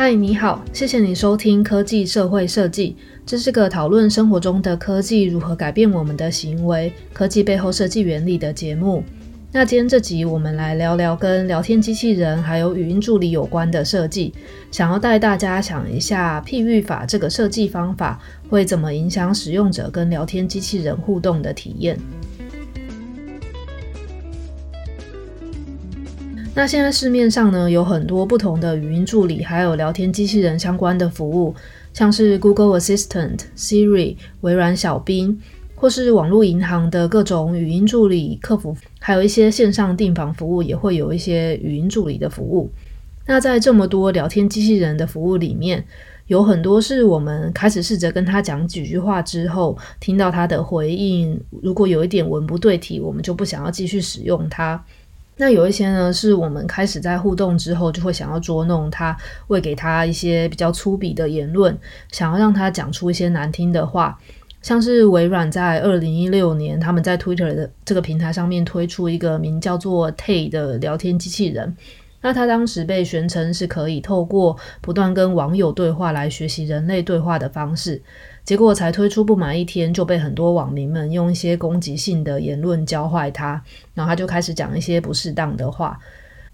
嗨，你好，谢谢你收听科技社会设计，这是个讨论生活中的科技如何改变我们的行为、科技背后设计原理的节目。那今天这集我们来聊聊跟聊天机器人还有语音助理有关的设计，想要带大家想一下譬喻法这个设计方法会怎么影响使用者跟聊天机器人互动的体验。那现在市面上呢，有很多不同的语音助理，还有聊天机器人相关的服务，像是 Google Assistant、Siri、微软小冰，或是网络银行的各种语音助理客服，还有一些线上订房服务也会有一些语音助理的服务。那在这么多聊天机器人的服务里面，有很多是我们开始试着跟他讲几句话之后，听到他的回应，如果有一点文不对题，我们就不想要继续使用它。那有一些呢，是我们开始在互动之后，就会想要捉弄他，喂给他一些比较粗鄙的言论，想要让他讲出一些难听的话。像是微软在二零一六年，他们在 Twitter 的这个平台上面推出一个名叫做 Tay 的聊天机器人。那他当时被宣称是可以透过不断跟网友对话来学习人类对话的方式。结果才推出不满一天，就被很多网民们用一些攻击性的言论教坏他，然后他就开始讲一些不适当的话。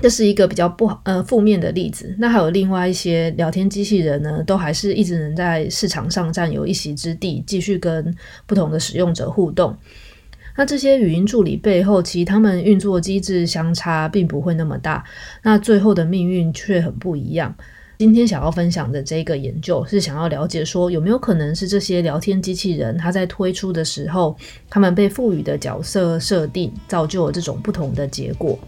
这是一个比较不好呃负面的例子。那还有另外一些聊天机器人呢，都还是一直能在市场上占有一席之地，继续跟不同的使用者互动。那这些语音助理背后，其实他们运作机制相差并不会那么大，那最后的命运却很不一样。今天想要分享的这个研究是想要了解说，有没有可能是这些聊天机器人，它在推出的时候，他们被赋予的角色设定造就了这种不同的结果。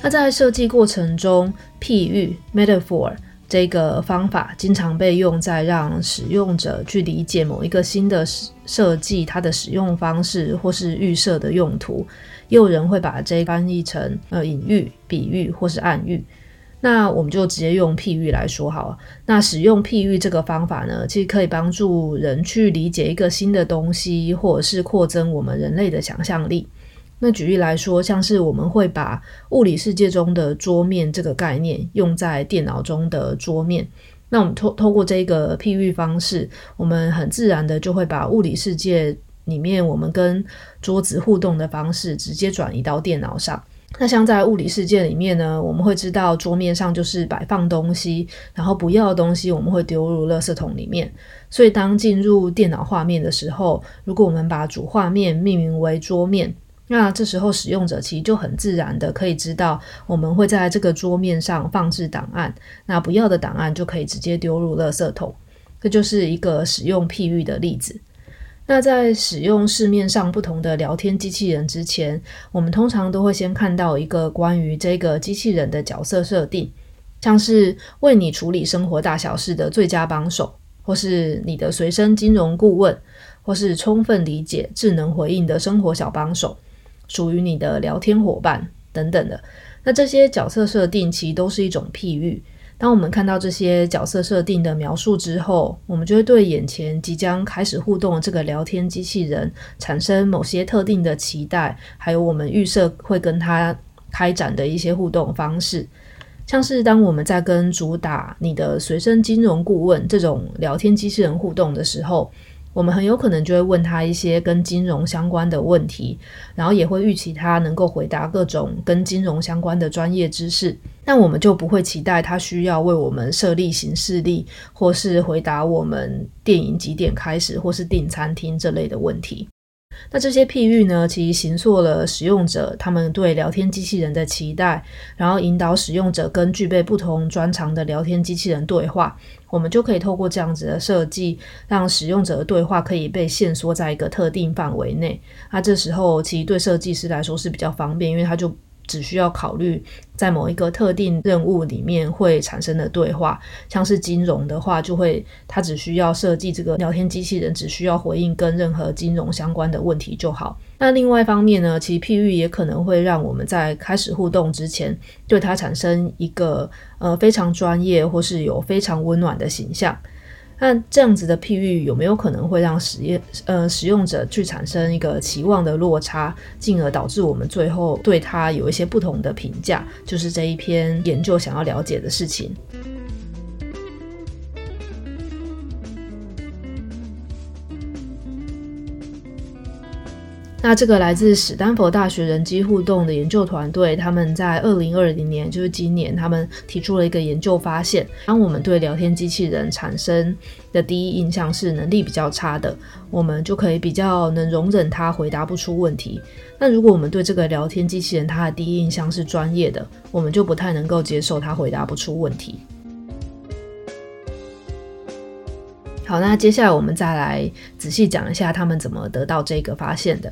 那在设计过程中，譬喻 （metaphor） 这个方法经常被用在让使用者去理解某一个新的设计它的使用方式或是预设的用途。也有人会把这翻译成呃隐喻、比喻或是暗喻，那我们就直接用譬喻来说好了。那使用譬喻这个方法呢，其实可以帮助人去理解一个新的东西，或者是扩增我们人类的想象力。那举例来说，像是我们会把物理世界中的桌面这个概念用在电脑中的桌面，那我们透透过这个譬喻方式，我们很自然的就会把物理世界。里面我们跟桌子互动的方式直接转移到电脑上。那像在物理世界里面呢，我们会知道桌面上就是摆放东西，然后不要的东西我们会丢入垃圾桶里面。所以当进入电脑画面的时候，如果我们把主画面命名为桌面，那这时候使用者其实就很自然的可以知道我们会在这个桌面上放置档案，那不要的档案就可以直接丢入垃圾桶。这就是一个使用譬喻的例子。那在使用市面上不同的聊天机器人之前，我们通常都会先看到一个关于这个机器人的角色设定，像是为你处理生活大小事的最佳帮手，或是你的随身金融顾问，或是充分理解、智能回应的生活小帮手，属于你的聊天伙伴等等的。那这些角色设定其实都是一种譬喻。当我们看到这些角色设定的描述之后，我们就会对眼前即将开始互动的这个聊天机器人产生某些特定的期待，还有我们预设会跟它开展的一些互动方式，像是当我们在跟主打你的随身金融顾问这种聊天机器人互动的时候。我们很有可能就会问他一些跟金融相关的问题，然后也会预期他能够回答各种跟金融相关的专业知识，但我们就不会期待他需要为我们设立行事历，或是回答我们电影几点开始，或是订餐厅这类的问题。那这些譬喻呢，其实形塑了使用者他们对聊天机器人的期待，然后引导使用者跟具备不同专长的聊天机器人对话。我们就可以透过这样子的设计，让使用者的对话可以被限缩在一个特定范围内。那这时候其实对设计师来说是比较方便，因为他就。只需要考虑在某一个特定任务里面会产生的对话，像是金融的话，就会它只需要设计这个聊天机器人，只需要回应跟任何金融相关的问题就好。那另外一方面呢，其实譬喻也可能会让我们在开始互动之前，对它产生一个呃非常专业或是有非常温暖的形象。那这样子的譬喻有没有可能会让实验呃使用者去产生一个期望的落差，进而导致我们最后对它有一些不同的评价？就是这一篇研究想要了解的事情。那这个来自史丹佛大学人机互动的研究团队，他们在二零二零年，就是今年，他们提出了一个研究发现：当我们对聊天机器人产生的第一印象是能力比较差的，我们就可以比较能容忍他回答不出问题。那如果我们对这个聊天机器人他的第一印象是专业的，我们就不太能够接受他回答不出问题。好，那接下来我们再来仔细讲一下他们怎么得到这个发现的。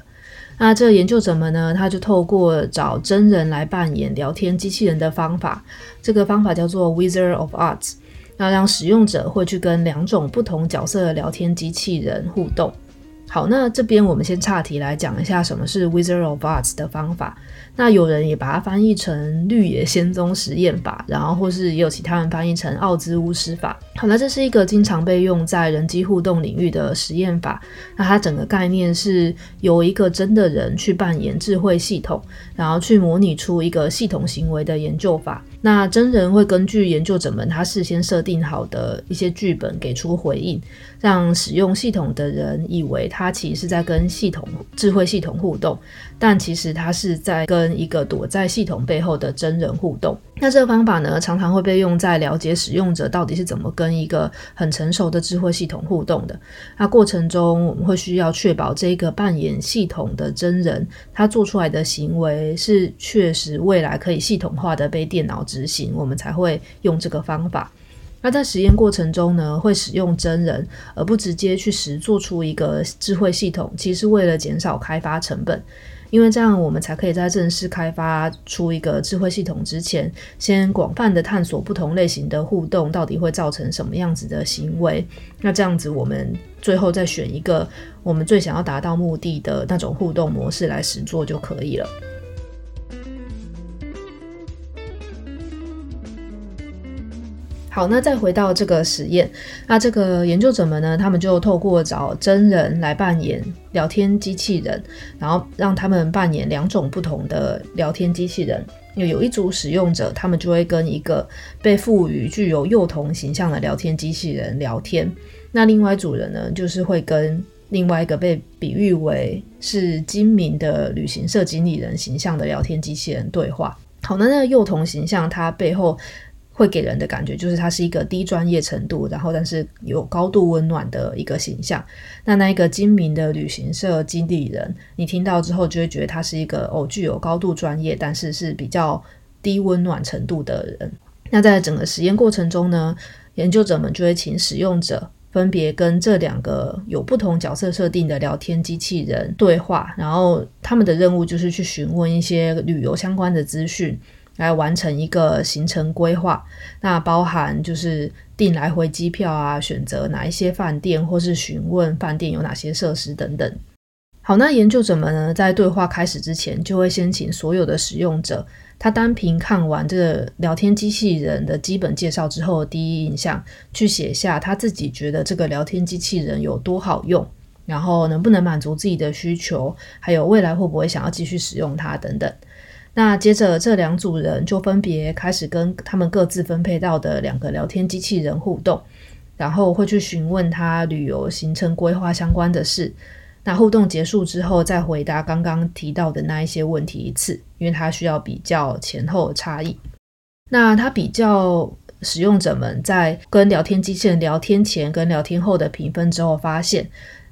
那这研究者们呢，他就透过找真人来扮演聊天机器人的方法，这个方法叫做 Wizard of Oz，那让使用者会去跟两种不同角色的聊天机器人互动。好，那这边我们先岔题来讲一下什么是 Wizard of Oz 的方法。那有人也把它翻译成绿野仙踪实验法，然后或是也有其他人翻译成奥兹巫师法。好，那这是一个经常被用在人机互动领域的实验法。那它整个概念是由一个真的人去扮演智慧系统，然后去模拟出一个系统行为的研究法。那真人会根据研究者们他事先设定好的一些剧本给出回应，让使用系统的人以为他其实在跟系统智慧系统互动，但其实他是在跟一个躲在系统背后的真人互动。那这个方法呢，常常会被用在了解使用者到底是怎么跟一个很成熟的智慧系统互动的。那过程中，我们会需要确保这个扮演系统的真人，他做出来的行为是确实未来可以系统化的被电脑执行，我们才会用这个方法。那在实验过程中呢，会使用真人，而不直接去实做出一个智慧系统，其实为了减少开发成本，因为这样我们才可以在正式开发出一个智慧系统之前，先广泛的探索不同类型的互动到底会造成什么样子的行为。那这样子，我们最后再选一个我们最想要达到目的的那种互动模式来实做就可以了。好，那再回到这个实验，那这个研究者们呢，他们就透过找真人来扮演聊天机器人，然后让他们扮演两种不同的聊天机器人。有有一组使用者，他们就会跟一个被赋予具有幼童形象的聊天机器人聊天，那另外一组人呢，就是会跟另外一个被比喻为是精明的旅行社经理人形象的聊天机器人对话。好，那那个幼童形象，它背后。会给人的感觉就是它是一个低专业程度，然后但是有高度温暖的一个形象。那那一个精明的旅行社经理人，你听到之后就会觉得他是一个哦具有高度专业，但是是比较低温暖程度的人。那在整个实验过程中呢，研究者们就会请使用者分别跟这两个有不同角色设定的聊天机器人对话，然后他们的任务就是去询问一些旅游相关的资讯。来完成一个行程规划，那包含就是订来回机票啊，选择哪一些饭店，或是询问饭店有哪些设施等等。好，那研究者们呢，在对话开始之前，就会先请所有的使用者，他单凭看完这个聊天机器人的基本介绍之后第一印象，去写下他自己觉得这个聊天机器人有多好用，然后能不能满足自己的需求，还有未来会不会想要继续使用它等等。那接着，这两组人就分别开始跟他们各自分配到的两个聊天机器人互动，然后会去询问他旅游行程规划相关的事。那互动结束之后，再回答刚刚提到的那一些问题一次，因为他需要比较前后差异。那他比较使用者们在跟聊天机器人聊天前跟聊天后的评分之后，发现。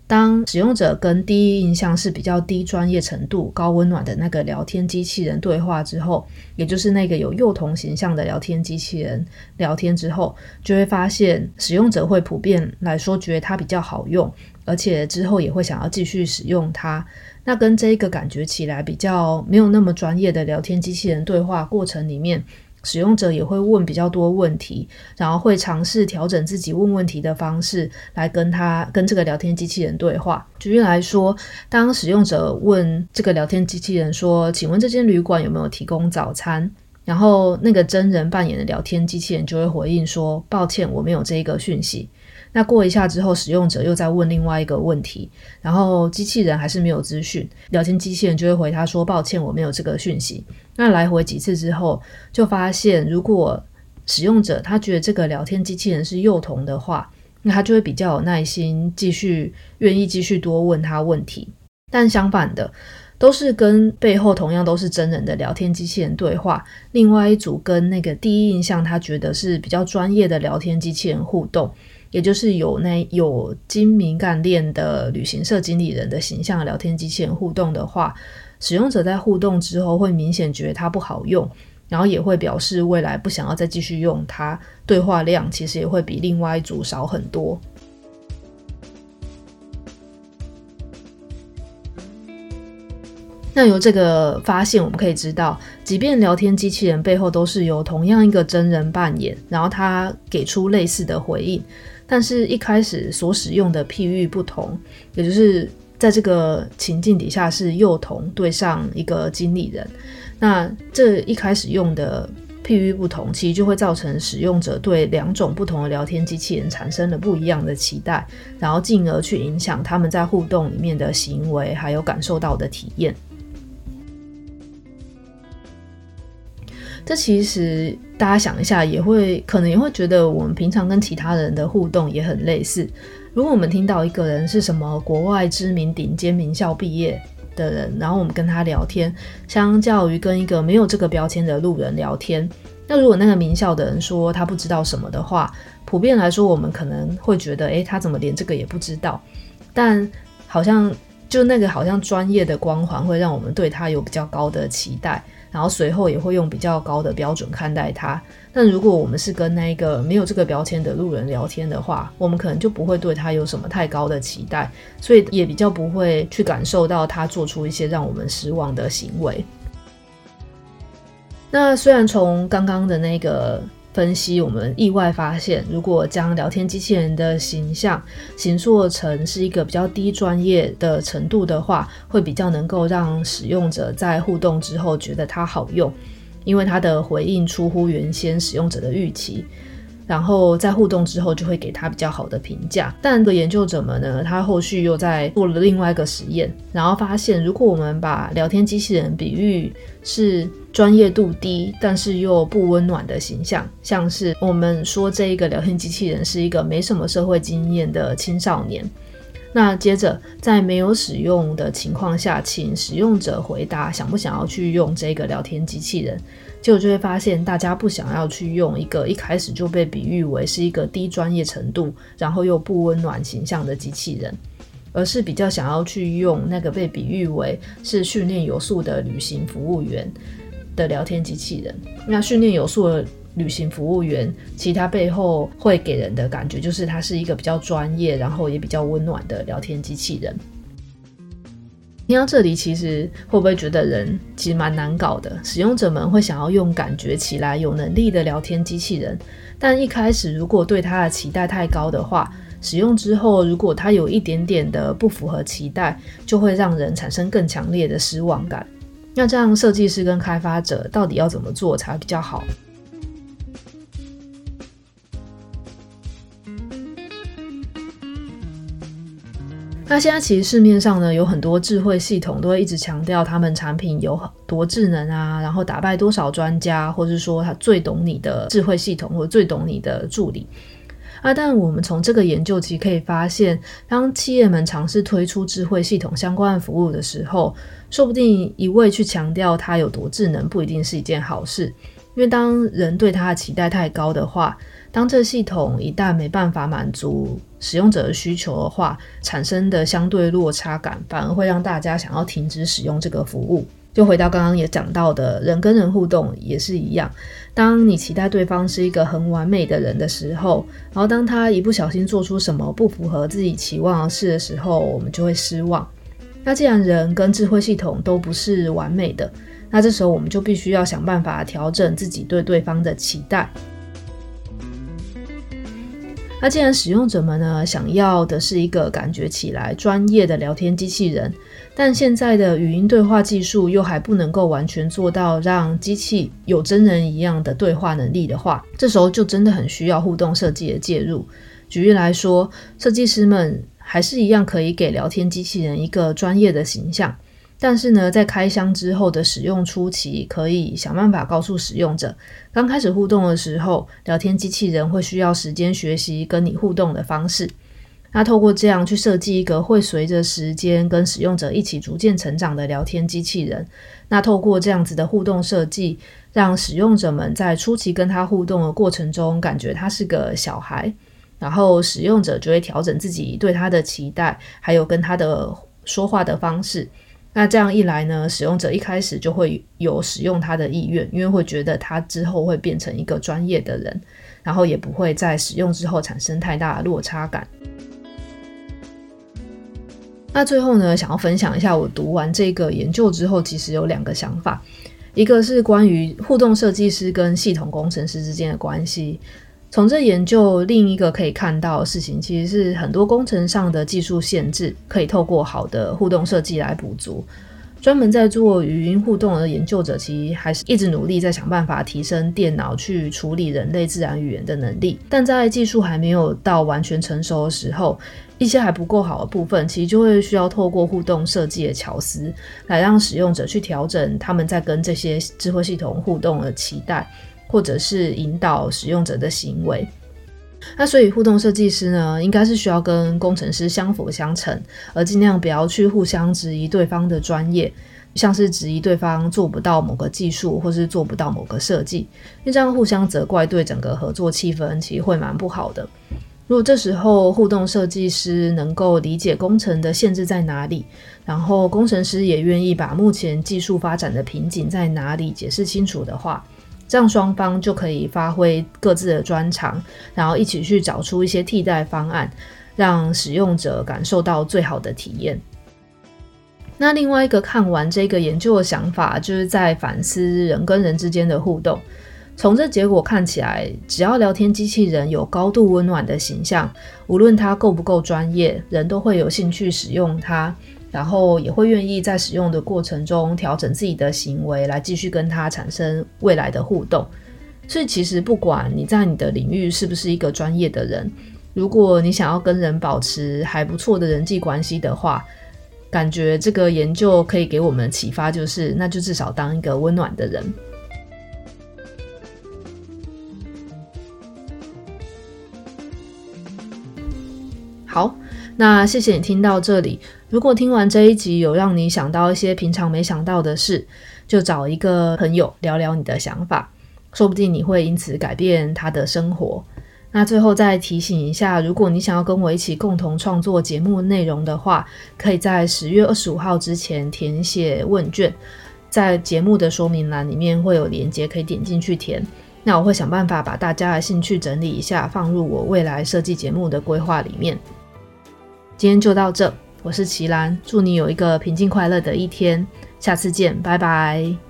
当使用者跟第一印象是比较低专业程度、高温暖的那个聊天机器人对话之后，也就是那个有幼童形象的聊天机器人聊天之后，就会发现使用者会普遍来说觉得它比较好用，而且之后也会想要继续使用它。那跟这个感觉起来比较没有那么专业的聊天机器人对话过程里面。使用者也会问比较多问题，然后会尝试调整自己问问题的方式来跟他跟这个聊天机器人对话。举例来说，当使用者问这个聊天机器人说：“请问这间旅馆有没有提供早餐？”然后那个真人扮演的聊天机器人就会回应说：“抱歉，我没有这个讯息。”那过一下之后，使用者又再问另外一个问题，然后机器人还是没有资讯，聊天机器人就会回他说：“抱歉，我没有这个讯息。”那来回几次之后，就发现如果使用者他觉得这个聊天机器人是幼童的话，那他就会比较有耐心，继续愿意继续多问他问题。但相反的，都是跟背后同样都是真人的聊天机器人对话，另外一组跟那个第一印象他觉得是比较专业的聊天机器人互动。也就是有那有精明干练的旅行社经理人的形象聊天机器人互动的话，使用者在互动之后会明显觉得它不好用，然后也会表示未来不想要再继续用它，对话量其实也会比另外一组少很多。那由这个发现，我们可以知道，即便聊天机器人背后都是由同样一个真人扮演，然后他给出类似的回应。但是，一开始所使用的譬喻不同，也就是在这个情境底下是幼童对上一个经理人，那这一开始用的譬喻不同，其实就会造成使用者对两种不同的聊天机器人产生了不一样的期待，然后进而去影响他们在互动里面的行为，还有感受到的体验。这其实大家想一下，也会可能也会觉得我们平常跟其他人的互动也很类似。如果我们听到一个人是什么国外知名顶尖名校毕业的人，然后我们跟他聊天，相较于跟一个没有这个标签的路人聊天，那如果那个名校的人说他不知道什么的话，普遍来说我们可能会觉得，诶，他怎么连这个也不知道？但好像就那个好像专业的光环会让我们对他有比较高的期待。然后随后也会用比较高的标准看待他。但如果我们是跟那个没有这个标签的路人聊天的话，我们可能就不会对他有什么太高的期待，所以也比较不会去感受到他做出一些让我们失望的行为。那虽然从刚刚的那个。分析，我们意外发现，如果将聊天机器人的形象形塑成是一个比较低专业的程度的话，会比较能够让使用者在互动之后觉得它好用，因为它的回应出乎原先使用者的预期。然后在互动之后就会给他比较好的评价，但的研究者们呢，他后续又在做了另外一个实验，然后发现，如果我们把聊天机器人比喻是专业度低，但是又不温暖的形象，像是我们说这一个聊天机器人是一个没什么社会经验的青少年，那接着在没有使用的情况下，请使用者回答想不想要去用这个聊天机器人。结果就会发现，大家不想要去用一个一开始就被比喻为是一个低专业程度，然后又不温暖形象的机器人，而是比较想要去用那个被比喻为是训练有素的旅行服务员的聊天机器人。那训练有素的旅行服务员，其他背后会给人的感觉就是他是一个比较专业，然后也比较温暖的聊天机器人。听到这里，其实会不会觉得人其实蛮难搞的？使用者们会想要用感觉起来有能力的聊天机器人，但一开始如果对它的期待太高的话，使用之后如果它有一点点的不符合期待，就会让人产生更强烈的失望感。那这样设计师跟开发者到底要怎么做才比较好？那现在其实市面上呢，有很多智慧系统都会一直强调他们产品有多智能啊，然后打败多少专家，或是说他最懂你的智慧系统，或者最懂你的助理啊。但我们从这个研究其实可以发现，当企业们尝试推出智慧系统相关服务的时候，说不定一味去强调它有多智能，不一定是一件好事。因为当人对它的期待太高的话，当这系统一旦没办法满足使用者的需求的话，产生的相对落差感，反而会让大家想要停止使用这个服务。就回到刚刚也讲到的，人跟人互动也是一样。当你期待对方是一个很完美的人的时候，然后当他一不小心做出什么不符合自己期望的事的时候，我们就会失望。那既然人跟智慧系统都不是完美的，那这时候我们就必须要想办法调整自己对对方的期待。那既然使用者们呢，想要的是一个感觉起来专业的聊天机器人，但现在的语音对话技术又还不能够完全做到让机器有真人一样的对话能力的话，这时候就真的很需要互动设计的介入。举例来说，设计师们还是一样可以给聊天机器人一个专业的形象。但是呢，在开箱之后的使用初期，可以想办法告诉使用者，刚开始互动的时候，聊天机器人会需要时间学习跟你互动的方式。那透过这样去设计一个会随着时间跟使用者一起逐渐成长的聊天机器人。那透过这样子的互动设计，让使用者们在初期跟他互动的过程中，感觉他是个小孩，然后使用者就会调整自己对他的期待，还有跟他的说话的方式。那这样一来呢，使用者一开始就会有使用它的意愿，因为会觉得他之后会变成一个专业的人，然后也不会在使用之后产生太大的落差感。那最后呢，想要分享一下我读完这个研究之后，其实有两个想法，一个是关于互动设计师跟系统工程师之间的关系。从这研究，另一个可以看到的事情，其实是很多工程上的技术限制，可以透过好的互动设计来补足。专门在做语音互动的研究者，其实还是一直努力在想办法提升电脑去处理人类自然语言的能力。但在技术还没有到完全成熟的时候，一些还不够好的部分，其实就会需要透过互动设计的巧思，来让使用者去调整他们在跟这些智慧系统互动的期待。或者是引导使用者的行为，那所以互动设计师呢，应该是需要跟工程师相辅相成，而尽量不要去互相质疑对方的专业，像是质疑对方做不到某个技术，或是做不到某个设计，因为这样互相责怪，对整个合作气氛其实会蛮不好的。如果这时候互动设计师能够理解工程的限制在哪里，然后工程师也愿意把目前技术发展的瓶颈在哪里解释清楚的话，这样双方就可以发挥各自的专长，然后一起去找出一些替代方案，让使用者感受到最好的体验。那另外一个看完这个研究的想法，就是在反思人跟人之间的互动。从这结果看起来，只要聊天机器人有高度温暖的形象，无论它够不够专业，人都会有兴趣使用它。然后也会愿意在使用的过程中调整自己的行为，来继续跟他产生未来的互动。所以其实不管你在你的领域是不是一个专业的人，如果你想要跟人保持还不错的人际关系的话，感觉这个研究可以给我们启发就是，那就至少当一个温暖的人。好。那谢谢你听到这里。如果听完这一集有让你想到一些平常没想到的事，就找一个朋友聊聊你的想法，说不定你会因此改变他的生活。那最后再提醒一下，如果你想要跟我一起共同创作节目内容的话，可以在十月二十五号之前填写问卷，在节目的说明栏里面会有连接可以点进去填。那我会想办法把大家的兴趣整理一下，放入我未来设计节目的规划里面。今天就到这，我是齐兰，祝你有一个平静快乐的一天，下次见，拜拜。